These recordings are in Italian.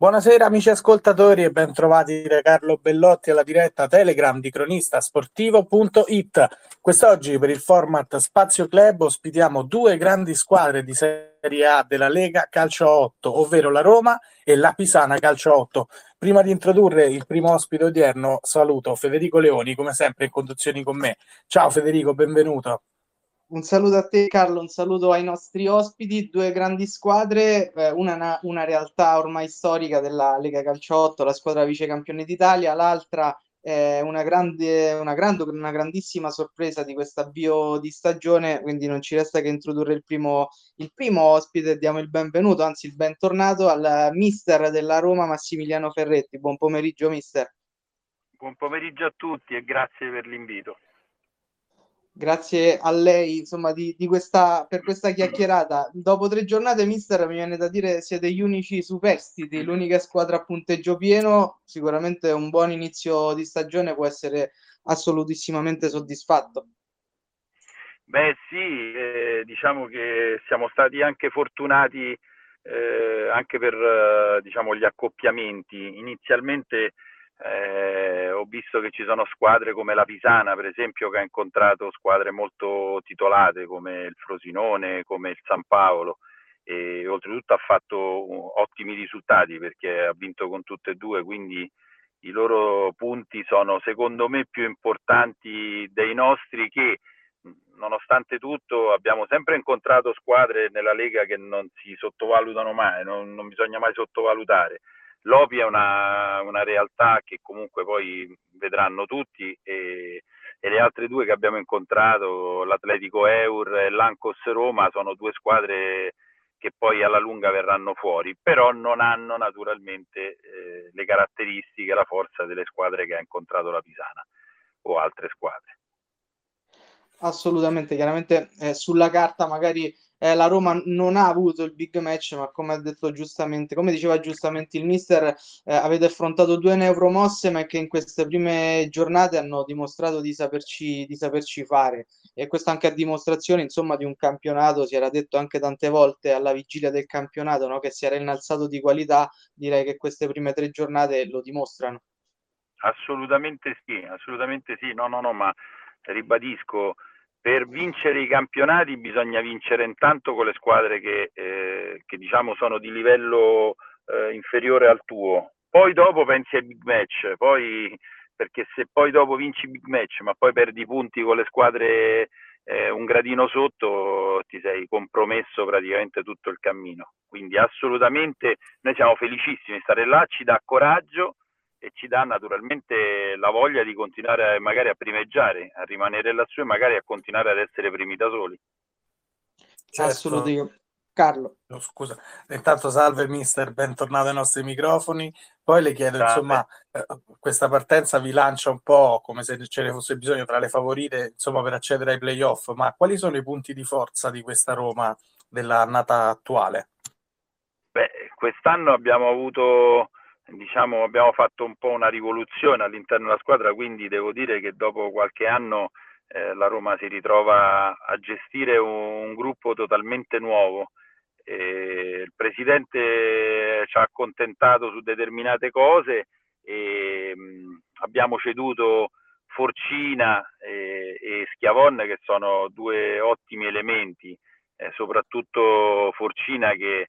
Buonasera amici ascoltatori e bentrovati da Carlo Bellotti alla diretta Telegram di cronistasportivo.it. Quest'oggi per il format Spazio Club ospitiamo due grandi squadre di Serie A della Lega Calcio 8, ovvero la Roma e la Pisana Calcio 8. Prima di introdurre il primo ospite odierno saluto Federico Leoni, come sempre in conduzione con me. Ciao Federico, benvenuto. Un saluto a te Carlo, un saluto ai nostri ospiti, due grandi squadre, eh, una, una realtà ormai storica della Lega Calcio 8, la squadra vice campione d'Italia, l'altra è una, grande, una, grande, una grandissima sorpresa di questo avvio di stagione, quindi non ci resta che introdurre il primo, il primo ospite, diamo il benvenuto, anzi il bentornato al mister della Roma Massimiliano Ferretti. Buon pomeriggio mister. Buon pomeriggio a tutti e grazie per l'invito grazie a lei insomma di, di questa, per questa chiacchierata. Dopo tre giornate, mister, mi viene da dire siete gli unici superstiti, l'unica squadra a punteggio pieno. Sicuramente un buon inizio di stagione può essere assolutissimamente soddisfatto. Beh sì, eh, diciamo che siamo stati anche fortunati eh, anche per eh, diciamo, gli accoppiamenti. Inizialmente eh, ho visto che ci sono squadre come la Pisana, per esempio, che ha incontrato squadre molto titolate come il Frosinone, come il San Paolo e oltretutto ha fatto ottimi risultati perché ha vinto con tutte e due, quindi i loro punti sono secondo me più importanti dei nostri che nonostante tutto abbiamo sempre incontrato squadre nella Lega che non si sottovalutano mai, non, non bisogna mai sottovalutare L'Opi è una, una, realtà che comunque poi vedranno tutti e, e, le altre due che abbiamo incontrato, l'Atletico Eur e l'Ancos Roma, sono due squadre che poi alla lunga verranno fuori, però non hanno naturalmente eh, le caratteristiche, la forza delle squadre che ha incontrato la Pisana o altre squadre. Assolutamente, chiaramente eh, sulla carta magari eh, la Roma non ha avuto il big match, ma come ha detto giustamente, come diceva giustamente il mister, eh, avete affrontato due neuromosse, ma che in queste prime giornate hanno dimostrato di saperci, di saperci fare. E questo anche a dimostrazione, insomma, di un campionato, si era detto anche tante volte alla vigilia del campionato, no? che si era innalzato di qualità, direi che queste prime tre giornate lo dimostrano. Assolutamente sì, assolutamente sì, no, no, no, ma ribadisco, per vincere i campionati bisogna vincere intanto con le squadre che, eh, che diciamo sono di livello eh, inferiore al tuo. Poi dopo pensi ai big match, poi, perché se poi dopo vinci big match ma poi perdi punti con le squadre eh, un gradino sotto ti sei compromesso praticamente tutto il cammino. Quindi assolutamente noi siamo felicissimi di stare là, ci dà coraggio e ci dà naturalmente la voglia di continuare magari a primeggiare, a rimanere lassù e magari a continuare ad essere primi da soli. Certo. Assolutamente. Carlo. Oh, scusa, intanto salve mister, bentornato ai nostri microfoni. Poi le chiedo, salve. insomma, eh, questa partenza vi lancia un po' come se ce ne fosse bisogno tra le favorite, insomma, per accedere ai playoff, ma quali sono i punti di forza di questa Roma dell'annata attuale? Beh, quest'anno abbiamo avuto diciamo, abbiamo fatto un po' una rivoluzione all'interno della squadra, quindi devo dire che dopo qualche anno eh, la Roma si ritrova a gestire un, un gruppo totalmente nuovo. Eh, il presidente ci ha accontentato su determinate cose e mh, mm, abbiamo ceduto Forcina e, e, Schiavon che sono due ottimi elementi, eh, soprattutto Forcina che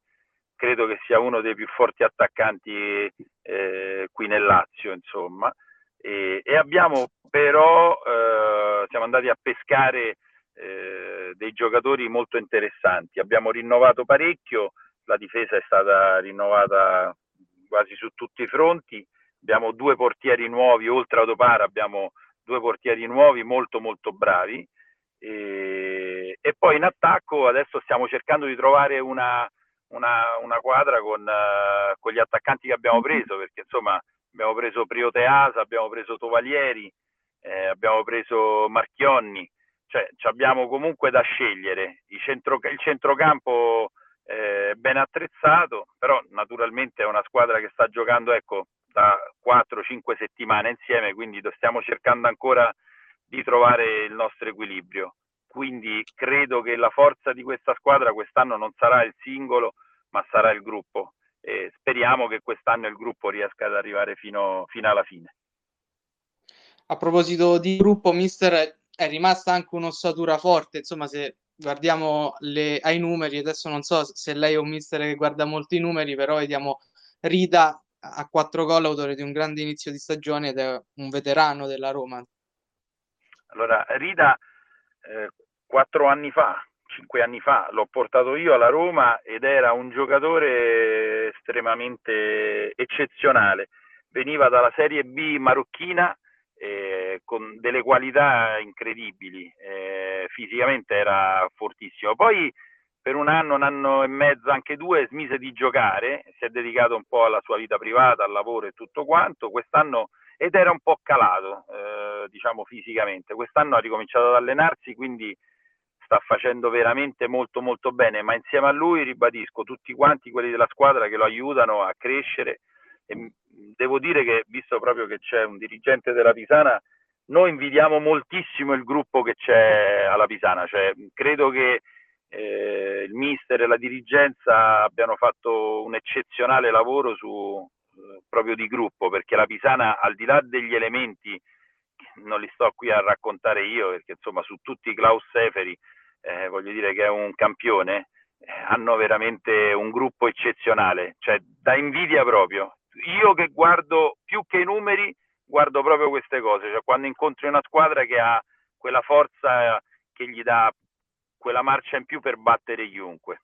credo che sia uno dei più forti attaccanti eh, qui nel Lazio, insomma. E, e abbiamo però, eh, siamo andati a pescare eh, dei giocatori molto interessanti. Abbiamo rinnovato parecchio, la difesa è stata rinnovata quasi su tutti i fronti. Abbiamo due portieri nuovi, oltre a Dopara abbiamo due portieri nuovi molto molto bravi. E, e poi in attacco adesso stiamo cercando di trovare una, una, una quadra con, uh, con, gli attaccanti che abbiamo preso, perché insomma abbiamo preso Prioteasa, abbiamo preso Tovalieri, eh, abbiamo preso Marchionni, cioè abbiamo comunque da scegliere. Il, centro, il centrocampo è ben attrezzato, però naturalmente è una squadra che sta giocando ecco, da 4-5 settimane insieme, quindi stiamo cercando ancora di trovare il nostro equilibrio quindi credo che la forza di questa squadra quest'anno non sarà il singolo, ma sarà il gruppo e speriamo che quest'anno il gruppo riesca ad arrivare fino, fino alla fine. A proposito di gruppo, mister, è rimasta anche un'ossatura forte, insomma, se guardiamo le, ai numeri, adesso non so se lei è un mister che guarda molto i numeri, però vediamo Rida a quattro gol, autore di un grande inizio di stagione ed è un veterano della Roma. Allora, Rida eh, quattro anni fa, cinque anni fa, l'ho portato io alla Roma ed era un giocatore estremamente eccezionale. Veniva dalla Serie B marocchina eh, con delle qualità incredibili, eh, fisicamente era fortissimo. Poi per un anno, un anno e mezzo, anche due, smise di giocare, si è dedicato un po' alla sua vita privata, al lavoro e tutto quanto. Quest'anno ed era un po' calato, eh, diciamo fisicamente. Quest'anno ha ricominciato ad allenarsi, quindi sta facendo veramente molto molto bene, ma insieme a lui ribadisco tutti quanti quelli della squadra che lo aiutano a crescere. E devo dire che visto proprio che c'è un dirigente della Pisana, noi invidiamo moltissimo il gruppo che c'è alla Pisana, cioè, credo che eh, il mister e la dirigenza abbiano fatto un eccezionale lavoro su, eh, proprio di gruppo, perché la Pisana al di là degli elementi, non li sto qui a raccontare io, perché insomma su tutti Klaus Seferi, eh, voglio dire che è un campione, eh, hanno veramente un gruppo eccezionale, cioè da invidia proprio. Io che guardo più che i numeri, guardo proprio queste cose, cioè quando incontri una squadra che ha quella forza che gli dà quella marcia in più per battere chiunque.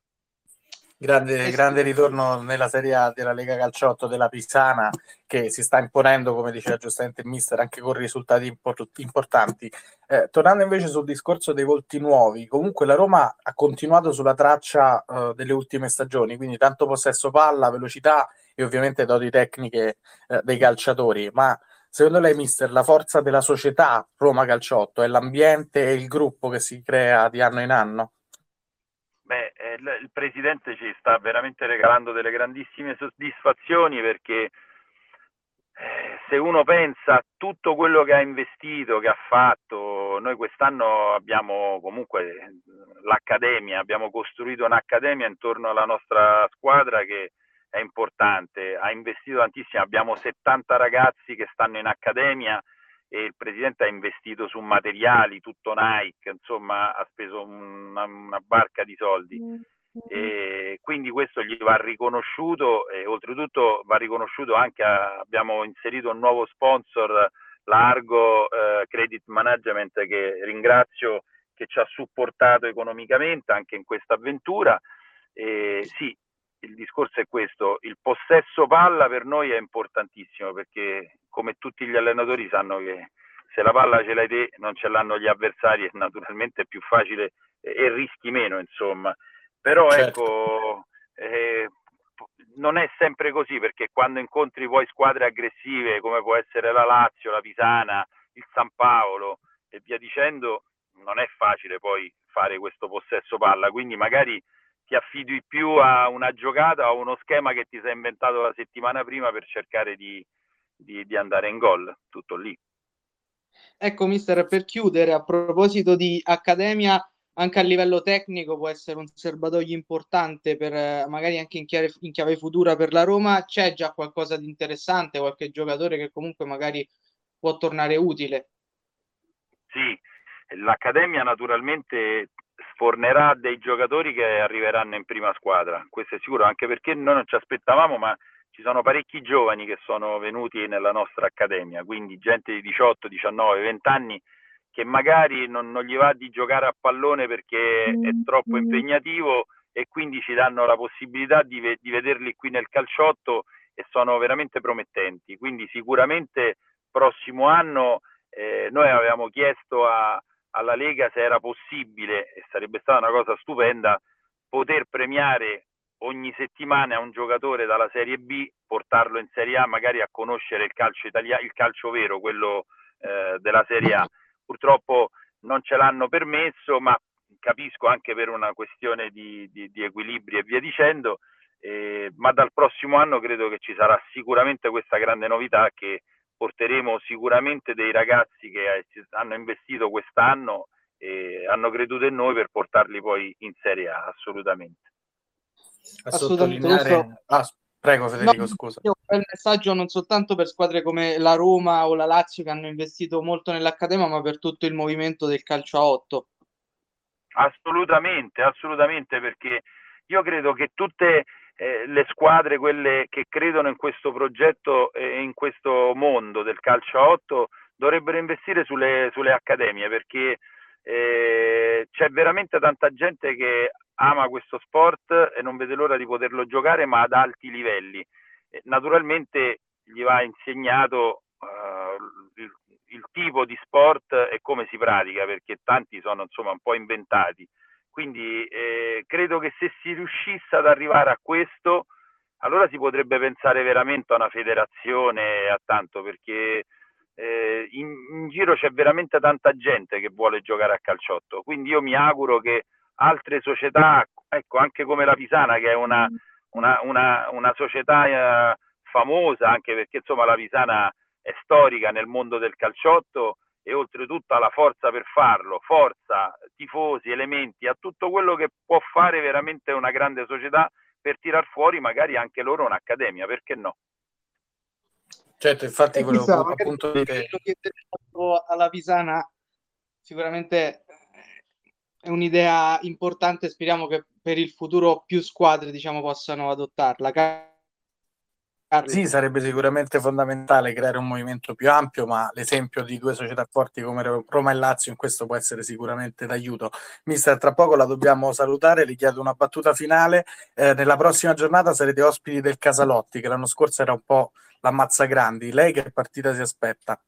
Grande, grande, ritorno nella Serie A della Lega Calciotto della Pisana che si sta imponendo, come diceva giustamente il mister, anche con risultati import- importanti. Eh, tornando invece sul discorso dei volti nuovi, comunque la Roma ha continuato sulla traccia uh, delle ultime stagioni, quindi tanto possesso palla, velocità e ovviamente doti tecniche uh, dei calciatori, ma secondo lei, mister, la forza della società Roma Calciotto è l'ambiente e il gruppo che si crea di anno in anno? Beh, eh, il presidente ci sta veramente regalando delle grandissime soddisfazioni perché eh, se uno pensa a tutto quello che ha investito, che ha fatto, noi quest'anno abbiamo comunque l'accademia, abbiamo costruito un'accademia intorno alla nostra squadra che è importante, ha investito tantissimo, abbiamo 70 ragazzi che stanno in accademia e il presidente ha investito su materiali, tutto Nike, insomma ha speso una, una barca di soldi. Mm, e quindi questo gli va riconosciuto e oltretutto va riconosciuto anche, a, abbiamo inserito un nuovo sponsor, l'Argo eh, Credit Management, che ringrazio che ci ha supportato economicamente anche in questa avventura. E sì, il discorso è questo, il possesso palla per noi è importantissimo perché come tutti gli allenatori sanno che se la palla ce l'hai te non ce l'hanno gli avversari e naturalmente è più facile e rischi meno insomma però certo. ecco eh, non è sempre così perché quando incontri poi squadre aggressive come può essere la Lazio, la Pisana, il San Paolo e via dicendo non è facile poi fare questo possesso palla quindi magari ti affidi più a una giocata o a uno schema che ti sei inventato la settimana prima per cercare di, di, di andare in gol, tutto lì. Ecco, mister, per chiudere, a proposito di accademia, anche a livello tecnico può essere un serbatoio importante per magari anche in chiave, in chiave futura per la Roma. C'è già qualcosa di interessante, qualche giocatore che comunque magari può tornare utile? Sì, l'accademia naturalmente sfornerà dei giocatori che arriveranno in prima squadra, questo è sicuro, anche perché noi non ci aspettavamo, ma ci sono parecchi giovani che sono venuti nella nostra accademia, quindi gente di 18, 19, 20 anni che magari non, non gli va di giocare a pallone perché è mm, troppo mm. impegnativo e quindi ci danno la possibilità di, di vederli qui nel calciotto e sono veramente promettenti. Quindi sicuramente prossimo anno eh, noi avevamo chiesto a, alla Lega se era possibile, e sarebbe stata una cosa stupenda, poter premiare ogni settimana un giocatore dalla Serie B, portarlo in Serie A, magari a conoscere il calcio italiano, il calcio vero, quello eh, della Serie A. Purtroppo non ce l'hanno permesso, ma capisco anche per una questione di, di, di equilibri e via dicendo, eh, ma dal prossimo anno credo che ci sarà sicuramente questa grande novità che porteremo sicuramente dei ragazzi che eh, hanno investito quest'anno e hanno creduto in noi per portarli poi in Serie A, assolutamente. A sottolineare... Ah, Prego Federico, no, scusa. Io ho il messaggio non soltanto per squadre come la Roma o la Lazio che hanno investito molto nell'Accademia, ma per tutto il movimento del calcio a 8. Assolutamente, assolutamente, perché io credo che tutte eh, le squadre, quelle che credono in questo progetto e in questo mondo del calcio a 8, dovrebbero investire sulle, sulle accademie, perché eh, c'è veramente tanta gente che ama questo sport e non vede l'ora di poterlo giocare, ma ad alti livelli. Eh, naturalmente gli va insegnato uh, il, il, tipo di sport e come si pratica, perché tanti sono insomma un po' inventati. Quindi eh, credo che se si riuscisse ad arrivare a questo, allora si potrebbe pensare veramente a una federazione, a tanto, perché eh, in, in, giro c'è veramente tanta gente che vuole giocare a calciotto. Quindi io mi auguro che altre società, ecco, anche come la Pisana, che è una, mm. una, una, una società eh, famosa, anche perché insomma la Pisana è storica nel mondo del calciotto e oltretutto ha la forza per farlo, forza, tifosi, elementi, ha tutto quello che può fare veramente una grande società per tirar fuori magari anche loro un'accademia, perché no? Certo, infatti quello chissà, appunto dire... alla Pisana sicuramente è un'idea importante, speriamo che per il futuro più squadre diciamo, possano adottarla. Carli. Sì, sarebbe sicuramente fondamentale creare un movimento più ampio, ma l'esempio di due società forti come Roma e Lazio in questo può essere sicuramente d'aiuto. Mister, tra poco la dobbiamo salutare, le chiedo una battuta finale. Eh, nella prossima giornata sarete ospiti del Casalotti, che l'anno scorso era un po' l'ammazza grandi. Lei che partita si aspetta?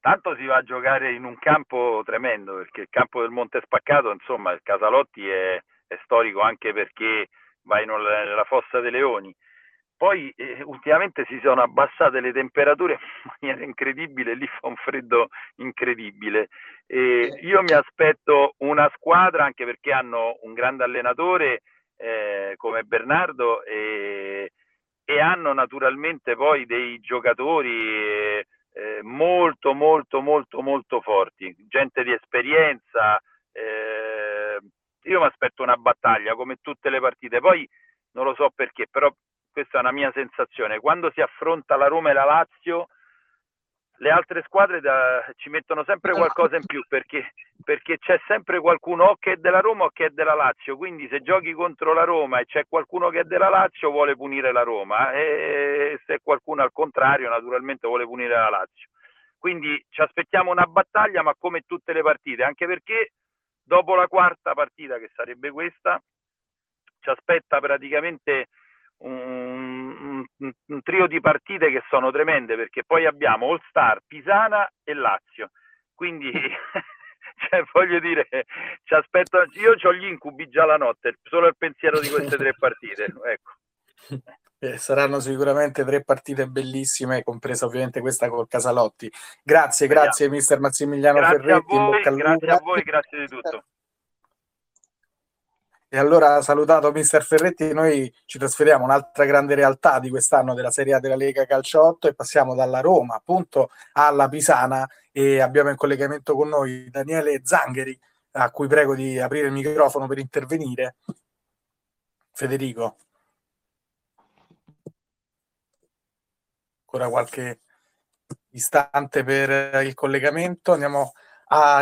Tanto si va a giocare in un campo tremendo, perché il campo del Monte Spaccato, insomma, il Casalotti è, è storico anche perché va in, nella Fossa dei Leoni. Poi eh, ultimamente si sono abbassate le temperature in maniera incredibile, lì fa un freddo incredibile. E io mi aspetto una squadra, anche perché hanno un grande allenatore eh, come Bernardo e, e, hanno naturalmente poi dei giocatori. Eh, eh, molto molto molto molto forti, gente di esperienza. Eh, io mi aspetto una battaglia come tutte le partite, poi non lo so perché, però questa è una mia sensazione. Quando si affronta la Roma e la Lazio, le altre squadre da, ci mettono sempre qualcosa in più perché, perché, c'è sempre qualcuno o che è della Roma o che è della Lazio. Quindi se giochi contro la Roma e c'è qualcuno che è della Lazio, vuole punire la Roma e se qualcuno al contrario, naturalmente vuole punire la Lazio. Quindi ci aspettiamo una battaglia, ma come tutte le partite, anche perché dopo la quarta partita, che sarebbe questa, ci aspetta praticamente un, un, un, trio di partite che sono tremende perché poi abbiamo All Star, Pisana e Lazio. Quindi cioè, voglio dire, ci aspetto, io ho gli incubi già la notte, solo il pensiero di queste tre partite. Ecco. Eh, saranno sicuramente tre partite bellissime, compresa ovviamente questa col Casalotti. Grazie, grazie mister Massimiliano grazie Ferretti. A voi, grazie a voi, grazie di tutto. E allora, salutato mister Ferretti, noi ci trasferiamo un'altra grande realtà di quest'anno della Serie A della Lega Calcio 8 e passiamo dalla Roma appunto alla Pisana e abbiamo in collegamento con noi Daniele Zangheri, a cui prego di aprire il microfono per intervenire. Federico. Ancora qualche istante per il collegamento. Andiamo a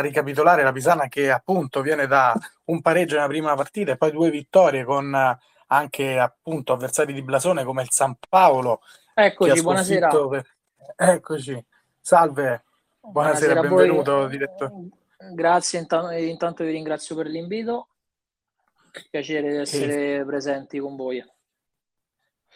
ricapitolare la Pisana che appunto viene da un pareggio nella prima partita e poi due vittorie con anche appunto avversari di blasone come il San Paolo. Eccoci, buonasera. Per... Eccoci, salve, buonasera, buonasera benvenuto direttore. Grazie, intanto, intanto vi ringrazio per l'invito, piacere di essere e... presenti con voi.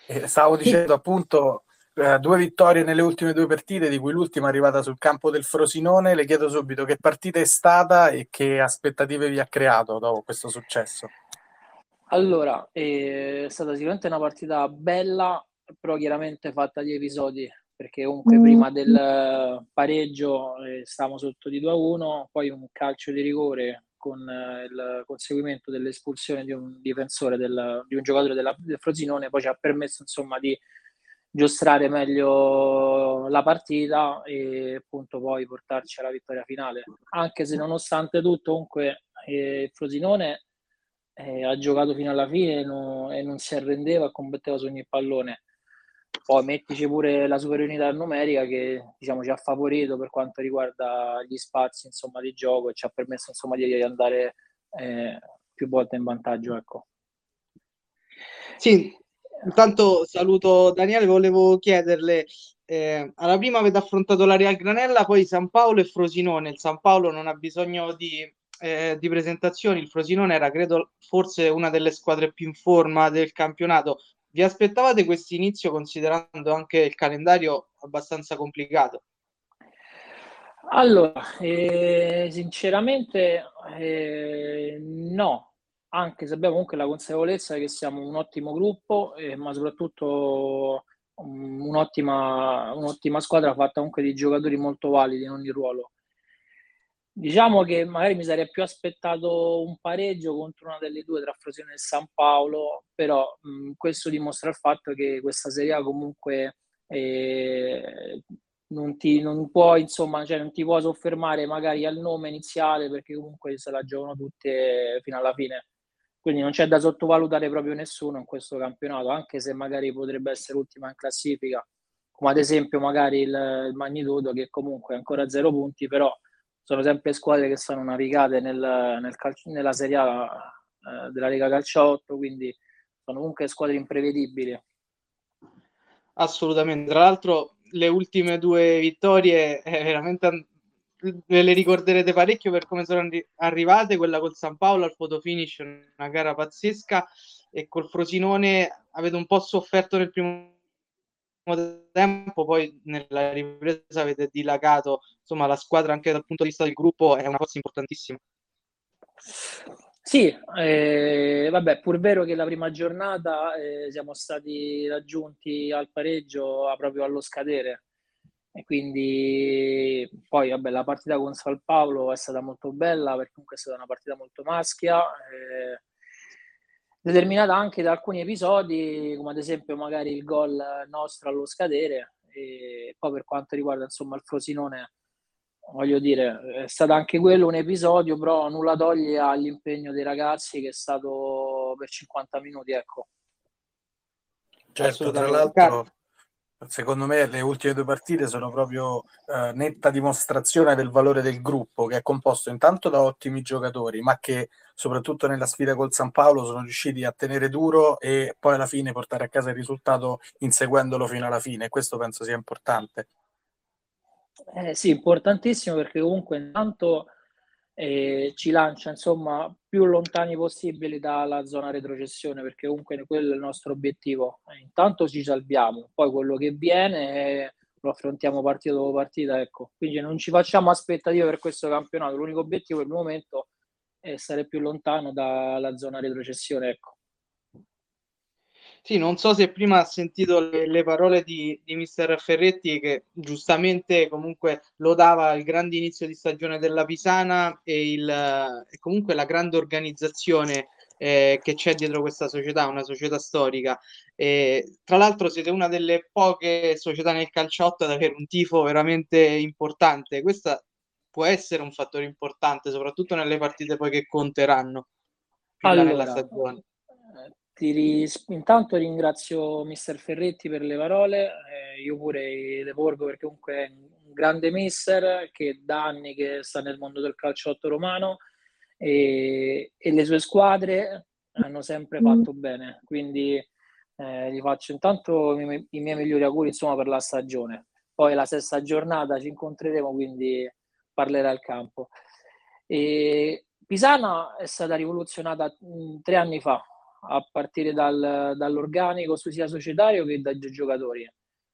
E stavo dicendo appunto eh, due vittorie nelle ultime due partite, di cui l'ultima è arrivata sul campo del Frosinone. Le chiedo subito che partita è stata e che aspettative vi ha creato dopo questo successo. Allora, eh, è stata sicuramente una partita bella, però chiaramente fatta di episodi, perché comunque mm. prima del pareggio eh, stavamo sotto di 2-1, poi un calcio di rigore con il conseguimento dell'espulsione di un difensore del, di un giocatore della, del Frosinone, poi ci ha permesso insomma di giostrare meglio la partita e appunto poi portarci alla vittoria finale. Anche se nonostante tutto comunque eh, Frosinone eh, ha giocato fino alla fine no, e non si arrendeva combatteva su ogni pallone. Poi mettici pure la superiorità numerica che diciamo, ci ha favorito per quanto riguarda gli spazi insomma, di gioco e ci ha permesso insomma, di andare eh, più volte in vantaggio. Ecco. Sì, intanto saluto Daniele, volevo chiederle, eh, alla prima avete affrontato la Real Granella, poi San Paolo e Frosinone, il San Paolo non ha bisogno di, eh, di presentazioni, il Frosinone era credo forse una delle squadre più in forma del campionato, vi aspettavate questo inizio considerando anche il calendario abbastanza complicato? Allora, eh, sinceramente eh, no, anche se abbiamo comunque la consapevolezza che siamo un ottimo gruppo, eh, ma soprattutto un'ottima, un'ottima squadra fatta comunque di giocatori molto validi in ogni ruolo. Diciamo che magari mi sarei più aspettato un pareggio contro una delle due tra Frosinone e San Paolo, però mh, questo dimostra il fatto che questa Serie comunque eh, non, ti, non può, insomma, cioè non ti può soffermare magari al nome iniziale perché comunque se la giocano tutte fino alla fine. Quindi non c'è da sottovalutare proprio nessuno in questo campionato, anche se magari potrebbe essere ultima in classifica, come ad esempio magari il, il Magnitudo che comunque è ancora a zero punti, però sono sempre squadre che sono navigate nel, nel calcio, nella Serie A eh, della Lega Calcio 8, quindi sono comunque squadre imprevedibili. Assolutamente, tra l'altro le ultime due vittorie eh, veramente ve le ricorderete parecchio per come sono arrivate, quella col San Paolo al photo finish, una gara pazzesca, e col Frosinone avete un po' sofferto nel primo tempo, poi nella ripresa avete dilagato, insomma la squadra anche dal punto di vista del gruppo è una cosa importantissima. Sì, eh, vabbè, pur vero che la prima giornata eh, siamo stati raggiunti al pareggio proprio allo scadere e quindi poi vabbè, la partita con San Paolo è stata molto bella perché comunque è stata una partita molto maschia. Eh, determinata anche da alcuni episodi, come ad esempio magari il gol nostro allo scadere, e poi per quanto riguarda insomma il Frosinone, voglio dire, è stato anche quello un episodio, però nulla toglie all'impegno dei ragazzi che è stato per 50 minuti, ecco. Certo, tra l'altro Secondo me le ultime due partite sono proprio eh, netta dimostrazione del valore del gruppo, che è composto intanto da ottimi giocatori, ma che soprattutto nella sfida col San Paolo sono riusciti a tenere duro e poi alla fine portare a casa il risultato inseguendolo fino alla fine. Questo penso sia importante. Eh, sì, importantissimo perché comunque intanto e ci lancia insomma più lontani possibili dalla zona retrocessione perché comunque quello è il nostro obiettivo. Intanto ci salviamo poi quello che viene lo affrontiamo partita dopo partita ecco. Quindi non ci facciamo aspettative per questo campionato l'unico obiettivo per il momento è stare più lontano dalla zona retrocessione ecco sì, non so se prima ha sentito le, le parole di, di mister Ferretti che giustamente comunque lodava il grande inizio di stagione della Pisana e, il, e comunque la grande organizzazione eh, che c'è dietro questa società, una società storica. E, tra l'altro siete una delle poche società nel calciotto ad avere un tifo veramente importante. Questa può essere un fattore importante, soprattutto nelle partite poi che conteranno allora, nella stagione. Ris- intanto ringrazio mister Ferretti per le parole, eh, io pure le porgo perché comunque è un grande mister che da anni che sta nel mondo del calciotto romano e, e le sue squadre hanno sempre mm. fatto bene, quindi eh, gli faccio intanto i, miei, i miei migliori auguri insomma, per la stagione. Poi la sesta giornata ci incontreremo, quindi parlerà al campo. E Pisana è stata rivoluzionata mh, tre anni fa, a partire dal, dall'organico sia societario che dai giocatori.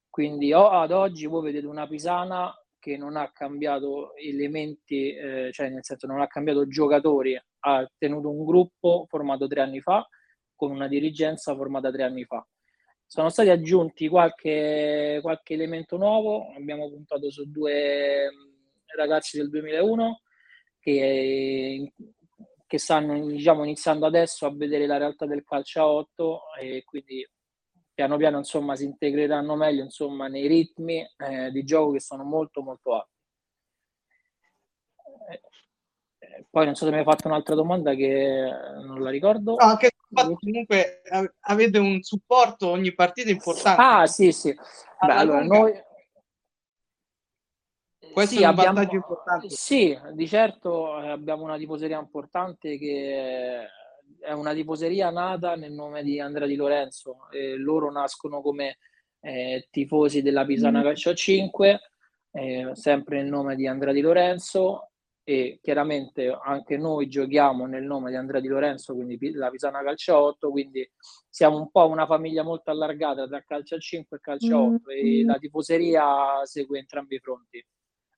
Quindi o, ad oggi voi vedete una Pisana che non ha cambiato elementi, eh, cioè nel senso non ha cambiato giocatori, ha tenuto un gruppo formato tre anni fa con una dirigenza formata tre anni fa. Sono stati aggiunti qualche, qualche elemento nuovo, abbiamo puntato su due ragazzi del 2001 che che stanno diciamo, iniziando adesso a vedere la realtà del calcio a 8 e quindi piano piano insomma, si integreranno meglio insomma, nei ritmi eh, di gioco che sono molto molto alti. poi non so se mi hai fatto un'altra domanda che non la ricordo. No, anche comunque avete un supporto ogni partita importante. Ah, sì, sì. Beh, allora, noi... Questo sì, è un abbiamo... vantaggio importante. Sì, di certo eh, abbiamo una tifoseria importante che è una tifoseria nata nel nome di Andrea Di Lorenzo. Loro nascono come eh, tifosi della Pisana mm. Calcio 5, eh, sempre nel nome di Andrea Di Lorenzo e chiaramente anche noi giochiamo nel nome di Andrea Di Lorenzo, quindi la Pisana Calcio 8, quindi siamo un po' una famiglia molto allargata tra calcio 5 e calcio 8 mm. e la tifoseria segue entrambi i fronti.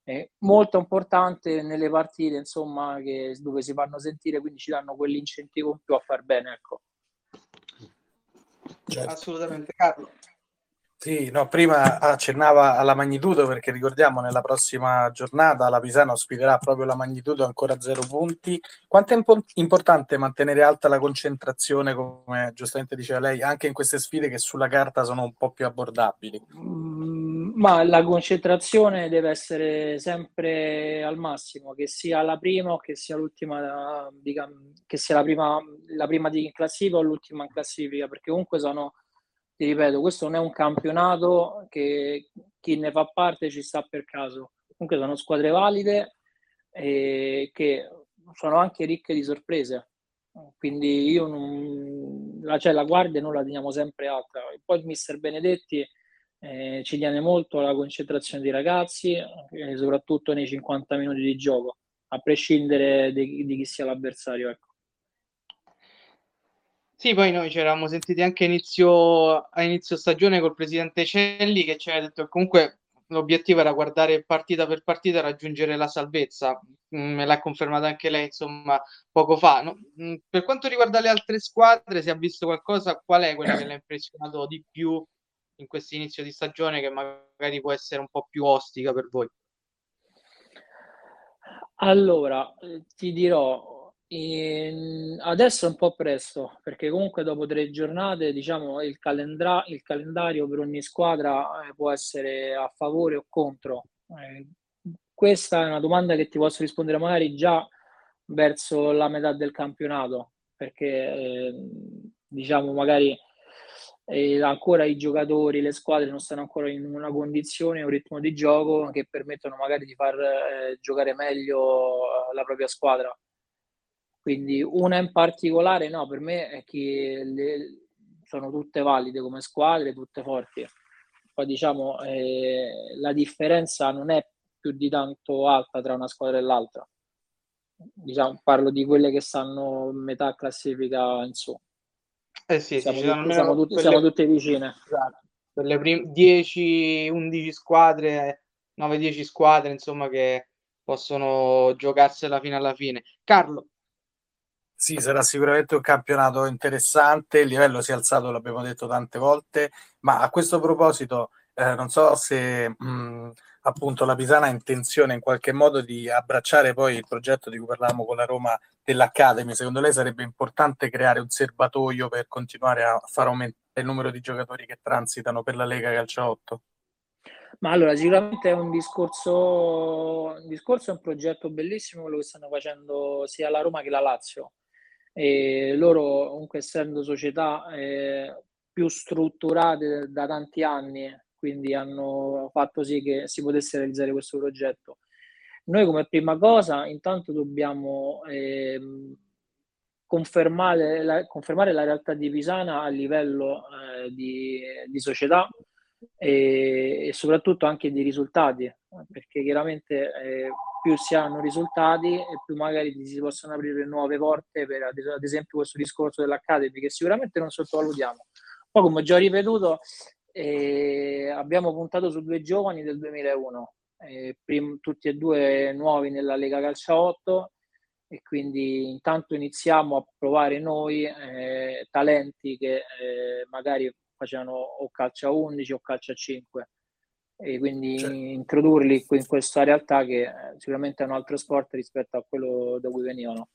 È molto importante nelle partite, insomma, che, dove si fanno sentire, quindi ci danno quell'incentivo in più a far bene, ecco. Certo. Assolutamente, Carlo. Sì, no, prima accennava alla magnitudo perché ricordiamo nella prossima giornata la Pisana ospiterà proprio la magnitudo ancora a zero punti. Quanto è impo- importante mantenere alta la concentrazione, come giustamente diceva lei, anche in queste sfide che sulla carta sono un po' più abbordabili? Mm, ma la concentrazione deve essere sempre al massimo, che sia la prima o che sia l'ultima, che sia la prima, la prima di classifica o l'ultima in classifica, perché comunque sono ti ripeto, questo non è un campionato che chi ne fa parte ci sta per caso. Comunque sono squadre valide e che sono anche ricche di sorprese. Quindi io non, la, cioè, la guardia noi la teniamo sempre alta. E poi il mister Benedetti eh, ci tiene molto alla concentrazione dei ragazzi, eh, soprattutto nei 50 minuti di gioco, a prescindere di, di chi sia l'avversario. Ecco. Sì, poi noi ci eravamo sentiti anche inizio, a inizio stagione col presidente Celli che ci aveva detto che comunque l'obiettivo era guardare partita per partita e raggiungere la salvezza. Mm, me l'ha confermato anche lei, insomma, poco fa. No? Mm, per quanto riguarda le altre squadre, si è visto qualcosa, qual è quella che le ha impressionato di più in questo inizio di stagione che magari può essere un po' più ostica per voi? Allora, ti dirò, e adesso è un po' presto, perché comunque dopo tre giornate, diciamo, il, calendra- il calendario per ogni squadra eh, può essere a favore o contro. Eh, questa è una domanda che ti posso rispondere magari già verso la metà del campionato, perché eh, diciamo magari eh, ancora i giocatori, le squadre non stanno ancora in una condizione, un ritmo di gioco che permettono magari di far eh, giocare meglio eh, la propria squadra quindi una in particolare, no, per me è che le, sono tutte valide come squadre, tutte forti. Poi diciamo eh, la differenza non è più di tanto alta tra una squadra e l'altra. Diciamo, parlo di quelle che stanno metà classifica in su. Eh sì, siamo, sì, tutti, siamo, tutti, quelle, siamo tutte vicine. Esatto. Per le prim- 10-11 squadre, 9-10 squadre, insomma, che possono giocarsela fino alla fine. Carlo, sì, sarà sicuramente un campionato interessante, il livello si è alzato, l'abbiamo detto tante volte, ma a questo proposito eh, non so se mh, appunto la Pisana ha intenzione in qualche modo di abbracciare poi il progetto di cui parlavamo con la Roma dell'Academy, secondo lei sarebbe importante creare un serbatoio per continuare a far aumentare il numero di giocatori che transitano per la Lega Calcio 8? Ma allora, sicuramente è un discorso, un discorso, è un progetto bellissimo quello che stanno facendo sia la Roma che la Lazio e loro comunque essendo società eh, più strutturate da tanti anni, quindi hanno fatto sì che si potesse realizzare questo progetto. Noi come prima cosa intanto dobbiamo eh, confermare, la, confermare, la, realtà di Pisana a livello eh, di, di, società e, e, soprattutto anche di risultati, perché chiaramente eh, più si hanno risultati e più magari si possono aprire nuove porte per ad esempio questo discorso dell'Academy che sicuramente non sottovalutiamo. Poi come ho già ripetuto eh, abbiamo puntato su due giovani del 2001, eh, prim- tutti e due nuovi nella Lega Calcio 8 e quindi intanto iniziamo a provare noi eh, talenti che eh, magari facevano o calcio a 11 o calcio a 5 e quindi certo. introdurli in questa realtà che eh, sicuramente è un altro sport rispetto a quello da cui venivano.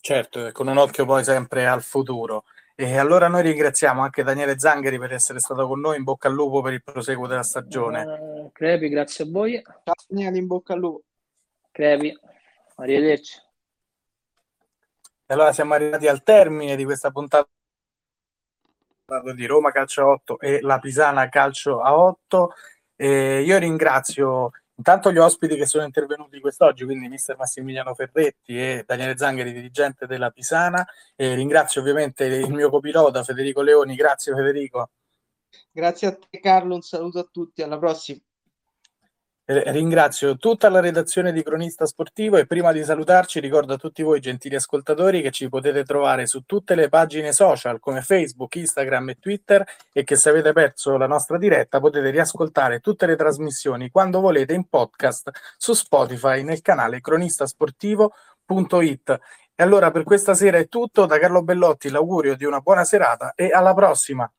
Certo, con un occhio poi sempre al futuro. E allora noi ringraziamo anche Daniele Zangheri per essere stato con noi, in bocca al lupo per il proseguo della stagione. Uh, Crepi, grazie a voi. Ciao Daniele, in bocca al lupo. Crepi. Arrivederci. E allora siamo arrivati al termine di questa puntata di Roma Calcio a 8 e la Pisana Calcio a 8. E io ringrazio intanto gli ospiti che sono intervenuti quest'oggi, quindi mister Massimiliano Ferretti e Daniele Zangheri, dirigente della Pisana. E ringrazio ovviamente il mio copilota Federico Leoni. Grazie Federico. Grazie a te Carlo, un saluto a tutti, alla prossima. Ringrazio tutta la redazione di Cronista Sportivo e prima di salutarci ricordo a tutti voi gentili ascoltatori che ci potete trovare su tutte le pagine social come Facebook, Instagram e Twitter e che se avete perso la nostra diretta potete riascoltare tutte le trasmissioni quando volete in podcast su Spotify nel canale cronistasportivo.it. E allora per questa sera è tutto, da Carlo Bellotti l'augurio di una buona serata e alla prossima!